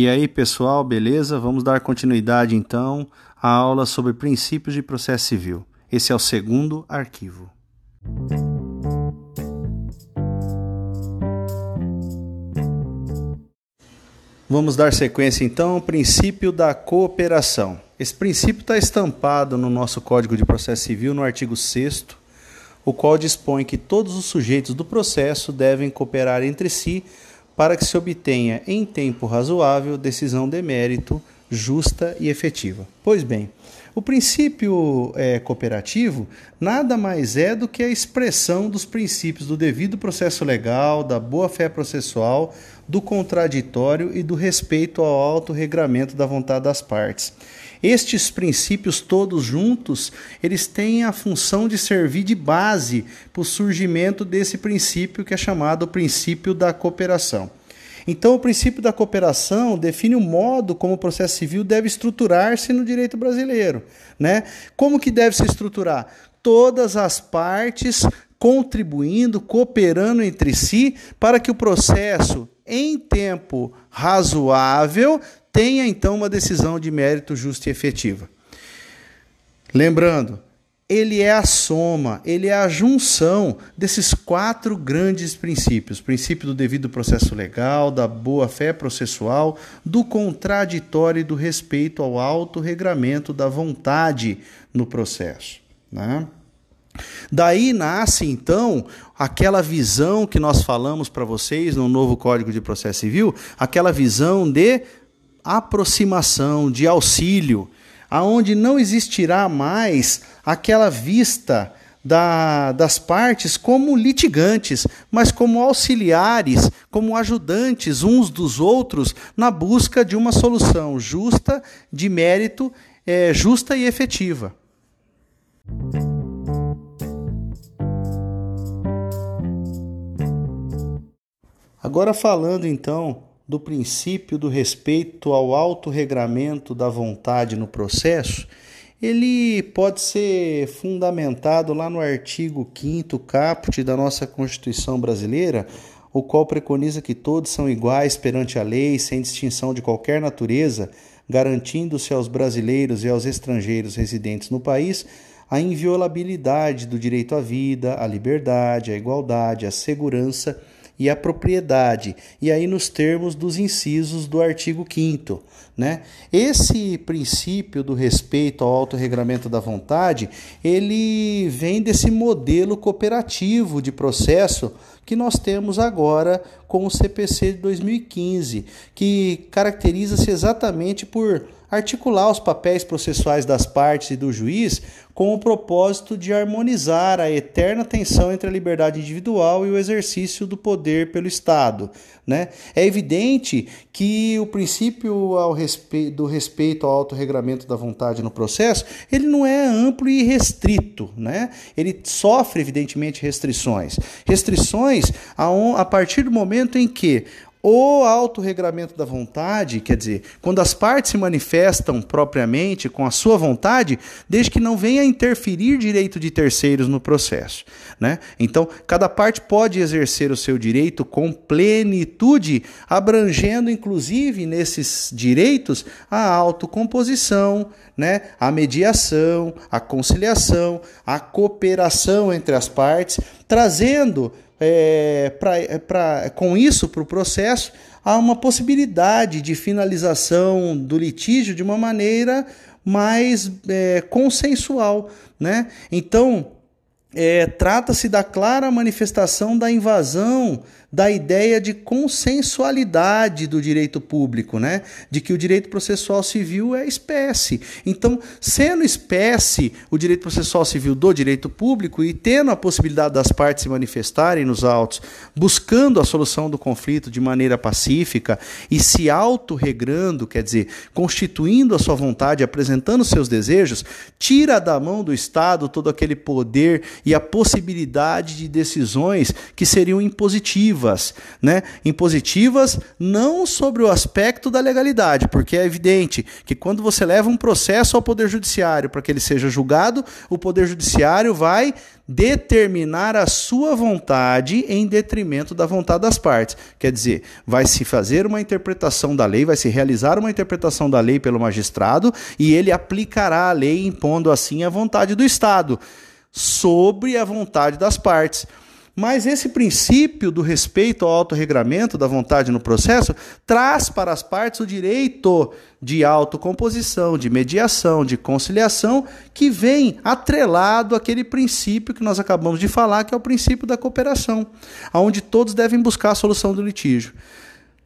E aí, pessoal, beleza? Vamos dar continuidade então à aula sobre princípios de processo civil. Esse é o segundo arquivo. Vamos dar sequência então ao princípio da cooperação. Esse princípio está estampado no nosso Código de Processo Civil, no artigo 6, o qual dispõe que todos os sujeitos do processo devem cooperar entre si para que se obtenha em tempo razoável decisão de mérito justa e efetiva. Pois bem, o princípio é, cooperativo nada mais é do que a expressão dos princípios do devido processo legal, da boa-fé processual, do contraditório e do respeito ao autorregramento da vontade das partes. Estes princípios todos juntos, eles têm a função de servir de base para o surgimento desse princípio que é chamado princípio da cooperação. Então, o princípio da cooperação define o modo como o processo civil deve estruturar-se no direito brasileiro. Né? Como que deve se estruturar? Todas as partes contribuindo, cooperando entre si, para que o processo, em tempo razoável, tenha então uma decisão de mérito justa e efetiva. Lembrando, ele é a soma, ele é a junção desses quatro grandes princípios: o princípio do devido processo legal, da boa-fé processual, do contraditório e do respeito ao autorregramento da vontade no processo. Né? Daí nasce então aquela visão que nós falamos para vocês no novo Código de Processo Civil, aquela visão de aproximação, de auxílio, aonde não existirá mais aquela vista da, das partes como litigantes, mas como auxiliares, como ajudantes uns dos outros na busca de uma solução justa, de mérito, é, justa e efetiva. Agora falando então do princípio do respeito ao autorregramento da vontade no processo, ele pode ser fundamentado lá no artigo 5 caput da nossa Constituição brasileira, o qual preconiza que todos são iguais perante a lei, sem distinção de qualquer natureza, garantindo-se aos brasileiros e aos estrangeiros residentes no país a inviolabilidade do direito à vida, à liberdade, à igualdade, à segurança e a propriedade, e aí nos termos dos incisos do artigo 5 né? Esse princípio do respeito ao autorregramento da vontade, ele vem desse modelo cooperativo de processo que nós temos agora com o CPC de 2015, que caracteriza-se exatamente por articular os papéis processuais das partes e do juiz com o propósito de harmonizar a eterna tensão entre a liberdade individual e o exercício do poder pelo Estado. Né? É evidente que o princípio ao respe do respeito ao autorregramento da vontade no processo ele não é amplo e restrito. Né? Ele sofre, evidentemente, restrições. Restrições a, a partir do momento em que o autorregramento da vontade, quer dizer, quando as partes se manifestam propriamente com a sua vontade, desde que não venha interferir direito de terceiros no processo. Né? Então, cada parte pode exercer o seu direito com plenitude, abrangendo inclusive nesses direitos a autocomposição, né? a mediação, a conciliação, a cooperação entre as partes, trazendo é, pra, é, pra, com isso para o processo, há uma possibilidade de finalização do litígio de uma maneira mais é, consensual. Né? Então, é, trata-se da clara manifestação da invasão da ideia de consensualidade do direito público, né? De que o direito processual civil é espécie. Então, sendo espécie o direito processual civil do direito público e tendo a possibilidade das partes se manifestarem nos autos, buscando a solução do conflito de maneira pacífica e se autorregrando, quer dizer, constituindo a sua vontade, apresentando seus desejos, tira da mão do Estado todo aquele poder e a possibilidade de decisões que seriam impositivas impositivas, né? Impositivas não sobre o aspecto da legalidade, porque é evidente que quando você leva um processo ao Poder Judiciário para que ele seja julgado, o Poder Judiciário vai determinar a sua vontade em detrimento da vontade das partes. Quer dizer, vai se fazer uma interpretação da lei, vai se realizar uma interpretação da lei pelo magistrado e ele aplicará a lei impondo assim a vontade do Estado sobre a vontade das partes. Mas esse princípio do respeito ao autorregramento da vontade no processo traz para as partes o direito de autocomposição, de mediação, de conciliação, que vem atrelado àquele princípio que nós acabamos de falar, que é o princípio da cooperação, onde todos devem buscar a solução do litígio.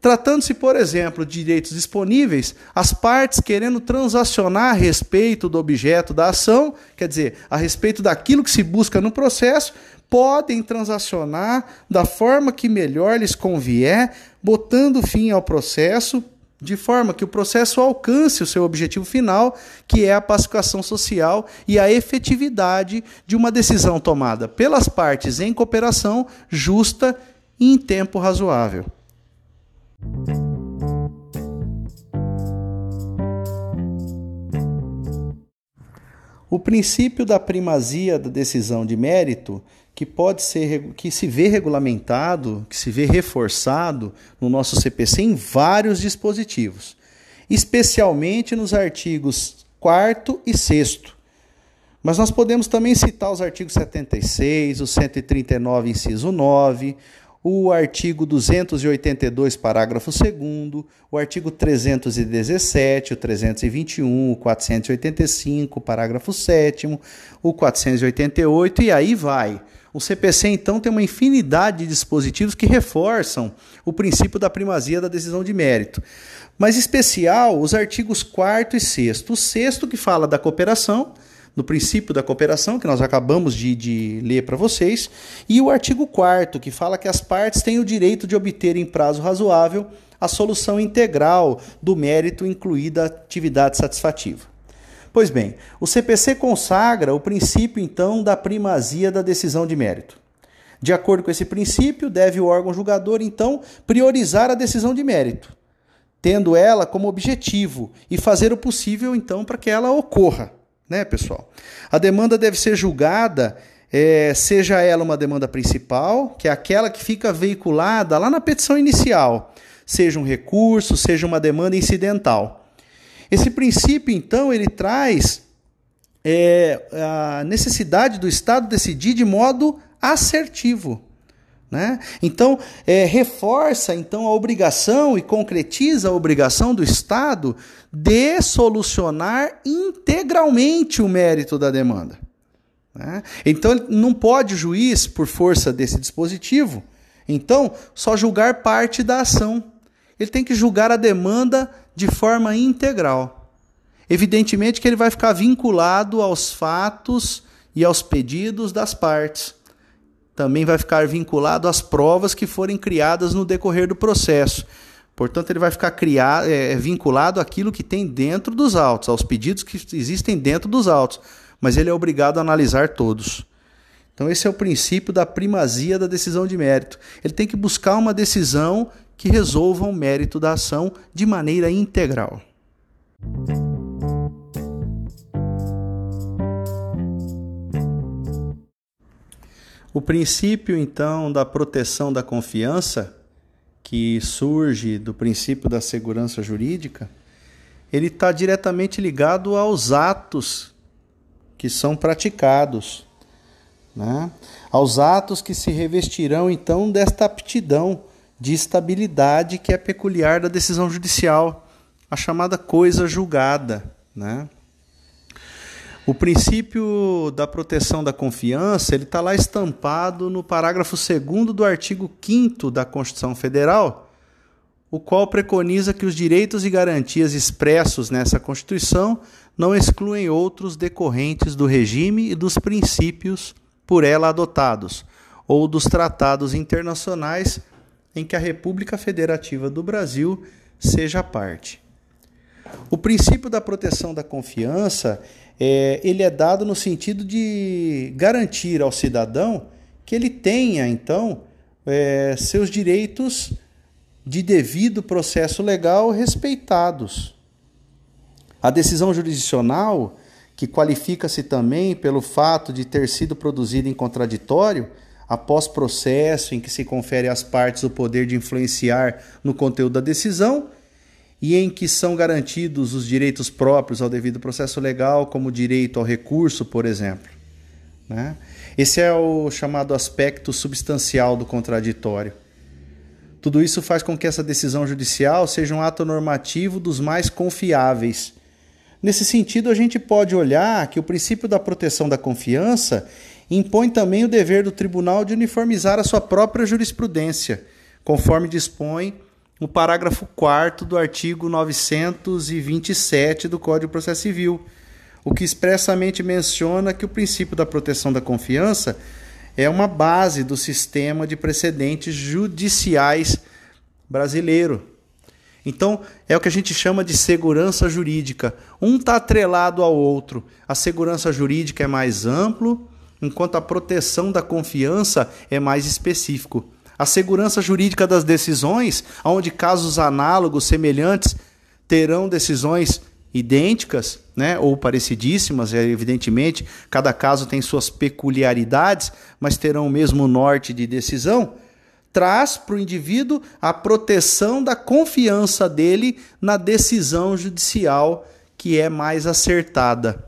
Tratando-se, por exemplo, de direitos disponíveis, as partes querendo transacionar a respeito do objeto da ação, quer dizer, a respeito daquilo que se busca no processo, podem transacionar da forma que melhor lhes convier, botando fim ao processo, de forma que o processo alcance o seu objetivo final, que é a pacificação social e a efetividade de uma decisão tomada pelas partes em cooperação justa e em tempo razoável. O princípio da primazia da decisão de mérito que pode ser que se vê regulamentado, que se vê reforçado no nosso CPC em vários dispositivos, especialmente nos artigos 4 e 6 mas nós podemos também citar os artigos 76, o 139, inciso 9, o artigo 282, parágrafo 2, o artigo 317, o 321, o 485, parágrafo 7, o 488 e aí vai. O CPC, então, tem uma infinidade de dispositivos que reforçam o princípio da primazia da decisão de mérito. Mas, em especial, os artigos 4 e 6. O sexto, que fala da cooperação, do princípio da cooperação, que nós acabamos de, de ler para vocês, e o artigo 4 que fala que as partes têm o direito de obter em prazo razoável a solução integral do mérito, incluída a atividade satisfativa. Pois bem, o CPC consagra o princípio, então, da primazia da decisão de mérito. De acordo com esse princípio, deve o órgão julgador, então, priorizar a decisão de mérito, tendo ela como objetivo e fazer o possível, então, para que ela ocorra, né, pessoal? A demanda deve ser julgada, é, seja ela uma demanda principal, que é aquela que fica veiculada lá na petição inicial, seja um recurso, seja uma demanda incidental. Esse princípio, então, ele traz é, a necessidade do Estado decidir de modo assertivo. Né? Então, é, reforça então a obrigação e concretiza a obrigação do Estado de solucionar integralmente o mérito da demanda. Né? Então, não pode o juiz, por força desse dispositivo, então, só julgar parte da ação. Ele tem que julgar a demanda de forma integral. Evidentemente que ele vai ficar vinculado aos fatos e aos pedidos das partes. Também vai ficar vinculado às provas que forem criadas no decorrer do processo. Portanto, ele vai ficar criado, é, vinculado àquilo que tem dentro dos autos, aos pedidos que existem dentro dos autos. Mas ele é obrigado a analisar todos. Então, esse é o princípio da primazia da decisão de mérito. Ele tem que buscar uma decisão que resolvam o mérito da ação de maneira integral. O princípio, então, da proteção da confiança, que surge do princípio da segurança jurídica, ele está diretamente ligado aos atos que são praticados, né? aos atos que se revestirão, então, desta aptidão de estabilidade que é peculiar da decisão judicial, a chamada coisa julgada. Né? O princípio da proteção da confiança ele está lá estampado no parágrafo 2 do artigo 5 da Constituição Federal, o qual preconiza que os direitos e garantias expressos nessa Constituição não excluem outros decorrentes do regime e dos princípios por ela adotados, ou dos tratados internacionais em que a República Federativa do Brasil seja parte. O princípio da proteção da confiança é, ele é dado no sentido de garantir ao cidadão que ele tenha, então, é, seus direitos de devido processo legal respeitados. A decisão jurisdicional, que qualifica-se também pelo fato de ter sido produzida em contraditório, após processo em que se confere às partes o poder de influenciar no conteúdo da decisão e em que são garantidos os direitos próprios ao devido processo legal, como o direito ao recurso, por exemplo. Né? Esse é o chamado aspecto substancial do contraditório. Tudo isso faz com que essa decisão judicial seja um ato normativo dos mais confiáveis. Nesse sentido, a gente pode olhar que o princípio da proteção da confiança impõe também o dever do tribunal de uniformizar a sua própria jurisprudência, conforme dispõe o parágrafo 4 do artigo 927 do Código de Processo Civil, o que expressamente menciona que o princípio da proteção da confiança é uma base do sistema de precedentes judiciais brasileiro. Então, é o que a gente chama de segurança jurídica. Um está atrelado ao outro. A segurança jurídica é mais amplo, enquanto a proteção da confiança é mais específico. A segurança jurídica das decisões, onde casos análogos, semelhantes, terão decisões idênticas, né, ou parecidíssimas, é, evidentemente, cada caso tem suas peculiaridades, mas terão o mesmo norte de decisão, traz para o indivíduo a proteção da confiança dele na decisão judicial que é mais acertada.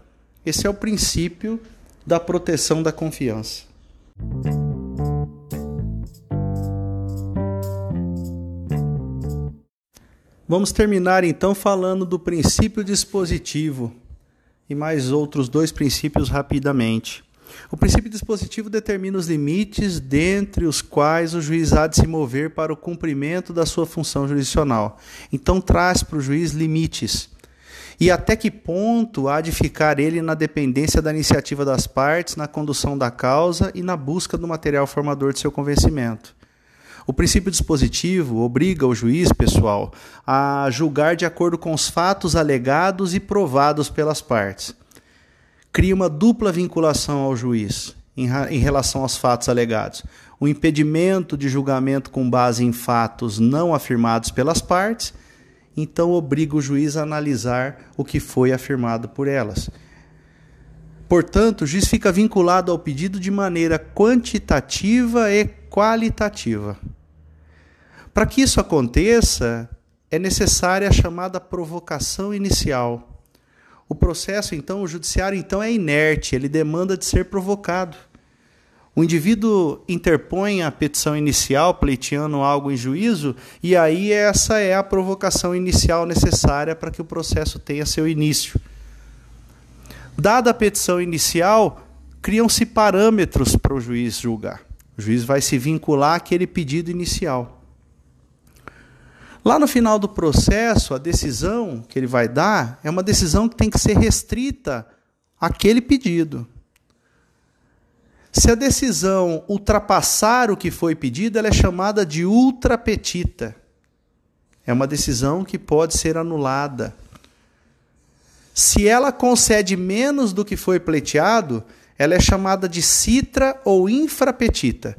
Esse é o princípio da proteção da confiança. Vamos terminar então falando do princípio dispositivo e mais outros dois princípios rapidamente. O princípio dispositivo determina os limites dentre os quais o juiz há de se mover para o cumprimento da sua função jurisdicional. Então traz para o juiz limites. E até que ponto há de ficar ele na dependência da iniciativa das partes, na condução da causa e na busca do material formador de seu convencimento. O princípio dispositivo obriga o juiz, pessoal, a julgar de acordo com os fatos alegados e provados pelas partes. Cria uma dupla vinculação ao juiz em, relação aos fatos alegados. O impedimento de julgamento com base em fatos não afirmados pelas partes, então obriga o juiz a analisar o que foi afirmado por elas. Portanto, o juiz fica vinculado ao pedido de maneira quantitativa e qualitativa. Para que isso aconteça, é necessária a chamada provocação inicial. O processo, então, o judiciário, então, é inerte, ele demanda de ser provocado. O indivíduo interpõe a petição inicial, pleiteando algo em juízo, e aí essa é a provocação inicial necessária para que o processo tenha seu início. Dada a petição inicial, criam-se parâmetros para o juiz julgar. O juiz vai se vincular àquele pedido inicial. Lá no final do processo, a decisão que ele vai dar é uma decisão que tem que ser restrita àquele pedido. Se a decisão ultrapassar o que foi pedido, ela é chamada de ultrapetita. É uma decisão que pode ser anulada. Se ela concede menos do que foi pleiteado, ela é chamada de citra ou infrapetita.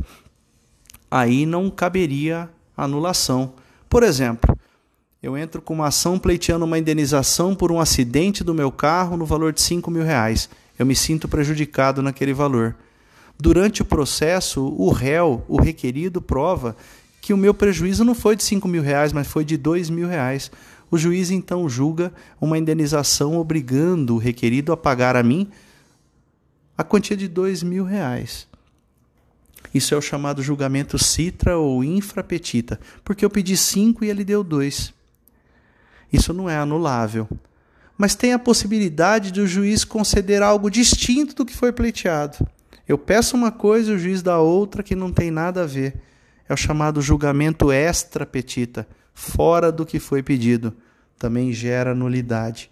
Aí não caberia anulação. Por exemplo, eu entro com uma ação pleiteando uma indenização por um acidente do meu carro no valor de 5 mil reais. Eu me sinto prejudicado naquele valor. Durante o processo, o réu, o requerido, prova que o meu prejuízo não foi de 5 mil reais, mas foi de 2 mil reais. O juiz então julga uma indenização obrigando o requerido a pagar a mim a quantia de dois mil reais. Isso é o chamado julgamento citra ou infrapetita, porque eu pedi cinco e ele deu dois. Isso não é anulável. Mas tem a possibilidade de o juiz conceder algo distinto do que foi pleiteado. Eu peço uma coisa e o juiz dá outra que não tem nada a ver. É o chamado julgamento extra petita, fora do que foi pedido. Também gera nulidade.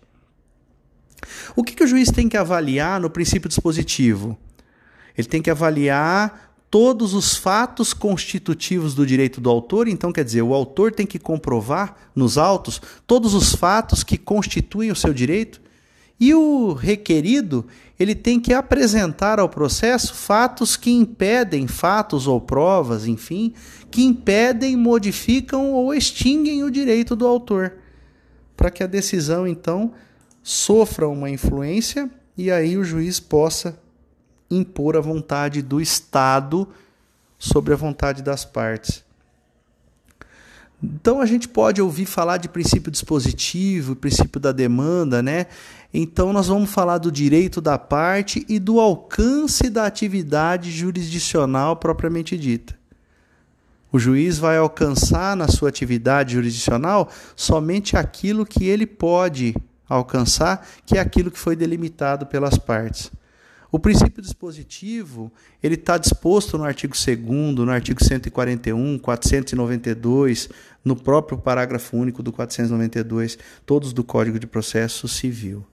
O que, que o juiz tem que avaliar no princípio dispositivo? Ele tem que avaliar todos os fatos constitutivos do direito do autor, então quer dizer, o autor tem que comprovar nos autos todos os fatos que constituem o seu direito, E o requerido, ele tem que apresentar ao processo fatos que impedem, fatos ou provas, enfim, que impedem, modificam ou extinguem o direito do autor, para que a decisão então sofra uma influência e aí o juiz possa impor a vontade do Estado sobre a vontade das partes. Então a gente pode ouvir falar de princípio dispositivo, princípio da demanda, né? Então nós vamos falar do direito da parte e do alcance da atividade jurisdicional propriamente dita. O juiz vai alcançar na sua atividade jurisdicional somente aquilo que ele pode alcançar, que é aquilo que foi delimitado pelas partes. O princípio dispositivo, ele está disposto no artigo 2 no artigo 141, 492, no próprio parágrafo único do 492, todos do Código de Processo Civil.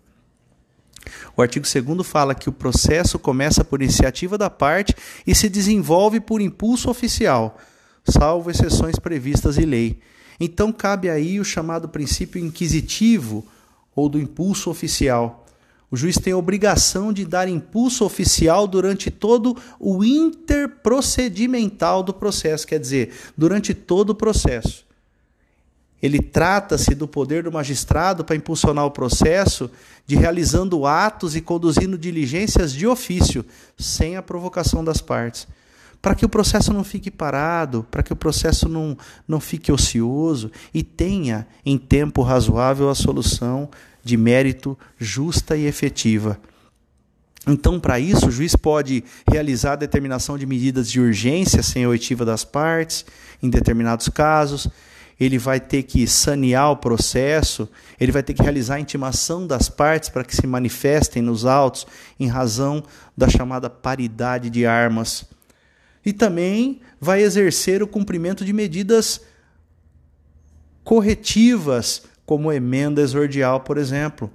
O artigo 2 fala que o processo começa por iniciativa da parte e se desenvolve por impulso oficial, salvo exceções previstas em lei. Então cabe aí o chamado princípio inquisitivo ou do impulso oficial. O juiz tem a obrigação de dar impulso oficial durante todo o interprocedimental do processo, quer dizer, durante todo o processo. Ele trata-se do poder do magistrado para impulsionar o processo, de realizando atos e conduzindo diligências de ofício, sem a provocação das partes. Para que o processo não fique parado, para que o processo não, não fique ocioso e tenha, em tempo razoável, a solução de mérito justa e efetiva. Então, para isso, o juiz pode realizar a determinação de medidas de urgência sem oitiva das partes, em determinados casos. Ele vai ter que sanear o processo, ele vai ter que realizar a intimação das partes para que se manifestem nos autos em razão da chamada paridade de armas. E também vai exercer o cumprimento de medidas corretivas como emenda exordial, por exemplo.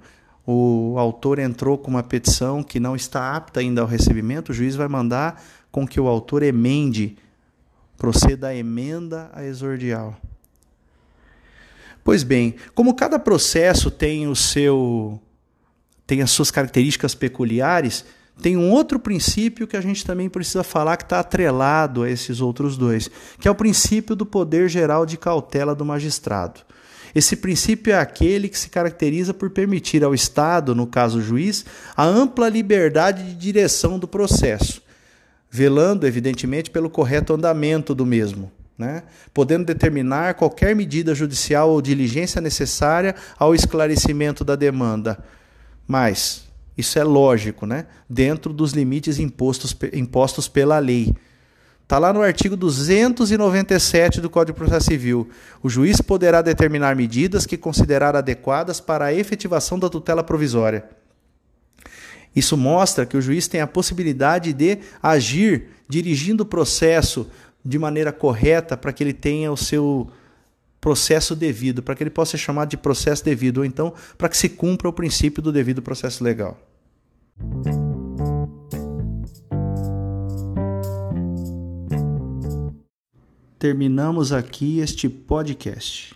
O autor entrou com uma petição que não está apta ainda ao recebimento, o juiz vai mandar com que o autor emende, proceda a emenda a exordial. Pois bem, como cada processo tem o seu tem as suas características peculiares, tem um outro princípio que a gente também precisa falar que está atrelado a esses outros dois, que é o princípio do poder geral de cautela do magistrado. Esse princípio é aquele que se caracteriza por permitir ao Estado, no caso o juiz, a ampla liberdade de direção do processo, velando, evidentemente, pelo correto andamento do mesmo. Né? podendo determinar qualquer medida judicial ou diligência necessária ao esclarecimento da demanda. Mas isso é lógico, né? dentro dos limites impostos, impostos pela lei. Está lá no artigo 297 do Código de Processo Civil. O juiz poderá determinar medidas que considerar adequadas para a efetivação da tutela provisória. Isso mostra que o juiz tem a possibilidade de agir dirigindo o processo de maneira correta para que ele tenha o seu processo devido, para que ele possa ser chamado de processo devido, ou então para que se cumpra o princípio do devido processo legal. Terminamos aqui este podcast.